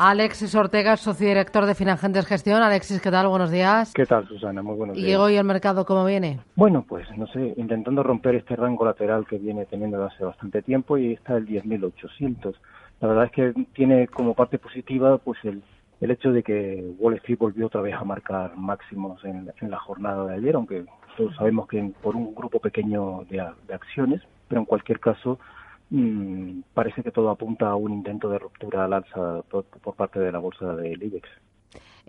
Alexis Ortega, socio director de Finagentes Gestión. Alexis, ¿qué tal? Buenos días. ¿Qué tal, Susana? Muy buenos días. ¿Y hoy el mercado cómo viene? Bueno, pues no sé, intentando romper este rango lateral que viene teniendo hace bastante tiempo y está el 10.800. La verdad es que tiene como parte positiva pues el, el hecho de que Wall Street volvió otra vez a marcar máximos en, la jornada de ayer, aunque todos sabemos que por un grupo pequeño de, de acciones, pero en cualquier caso Mm, parece que todo apunta a un intento de ruptura al alza por, parte de la bolsa del IBEX.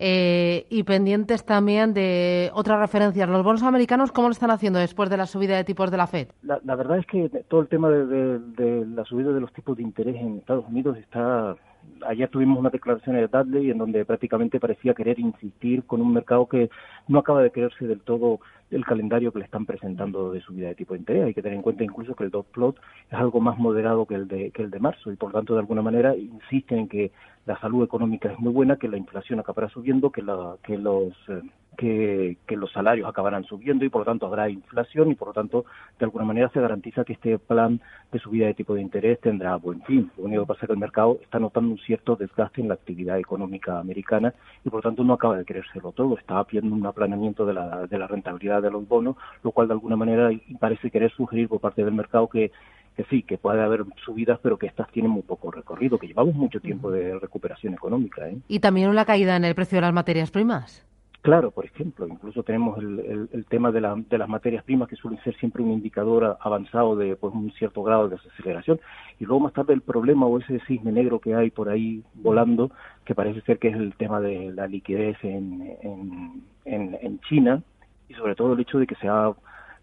Eh, y pendientes también de otras referencias. ¿Los bonos americanos cómo lo están haciendo después de la subida de tipos de la Fed? La, verdad es que todo el tema de, la subida de los tipos de interés en Estados Unidos está... Ayer tuvimos una declaración de Dudley en donde prácticamente parecía querer insistir con un mercado que no acaba de creerse del todo el calendario que le están presentando de subida de tipo de interés. Hay que tener en cuenta incluso que el dot plot es algo más moderado que el de, que el de marzo y por tanto de alguna manera insisten en que la salud económica es muy buena, que la inflación acabará subiendo, que, la, que los eh, que, los salarios acabarán subiendo y por lo tanto habrá inflación y por lo tanto de alguna manera se garantiza que este plan de subida de tipo de interés tendrá buen fin. Lo único que pasa es que el mercado está notando un cierto desgaste en la actividad económica americana y por lo tanto no acaba de creérselo todo. Está haciendo un aplanamiento de la, de la rentabilidad de los bonos, lo cual de alguna manera parece querer sugerir por parte del mercado que que sí, que puede haber subidas, pero que estas tienen muy poco recorrido, que llevamos mucho tiempo de recuperación económica. ¿eh? Y también una caída en el precio de las materias primas. Claro, por ejemplo, incluso tenemos el, tema de, las materias primas que suelen ser siempre un indicador avanzado de pues, un cierto grado de desaceleración y luego más tarde el problema o ese cisne negro que hay por ahí volando que parece ser que es el tema de la liquidez en, en, China y sobre todo el hecho de que se ha,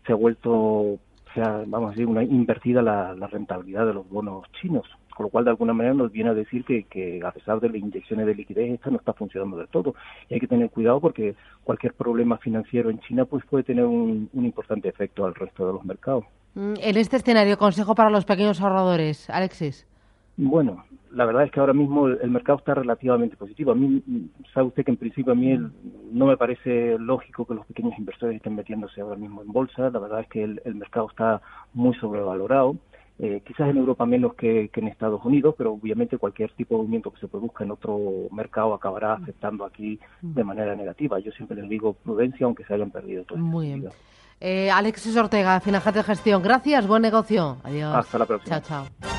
se ha vuelto, se vamos a decir, una invertida la rentabilidad de los bonos chinos con lo cual de alguna manera nos viene a decir que, a pesar de las inyecciones de liquidez esta no está funcionando del todo y hay que tener cuidado porque cualquier problema financiero en China pues puede tener un, importante efecto al resto de los mercados. Mm, en este escenario, consejo para los pequeños ahorradores, Alexis. Bueno, la verdad es que ahora mismo el, mercado está relativamente positivo. A mí, sabe usted que en principio a mí no me parece lógico que los pequeños inversores estén metiéndose ahora mismo en bolsa. La verdad es que el mercado está muy sobrevalorado. Eh, quizás en Europa menos que, en Estados Unidos, pero obviamente cualquier tipo de movimiento que se produzca en otro mercado acabará afectando aquí de manera negativa. Yo siempre les digo prudencia, aunque se hayan perdido todo. Muy bien. Eh, Alexis Ortega, Finajate de Gestión. Gracias, buen negocio. Adiós. Hasta la próxima. Chao, chao.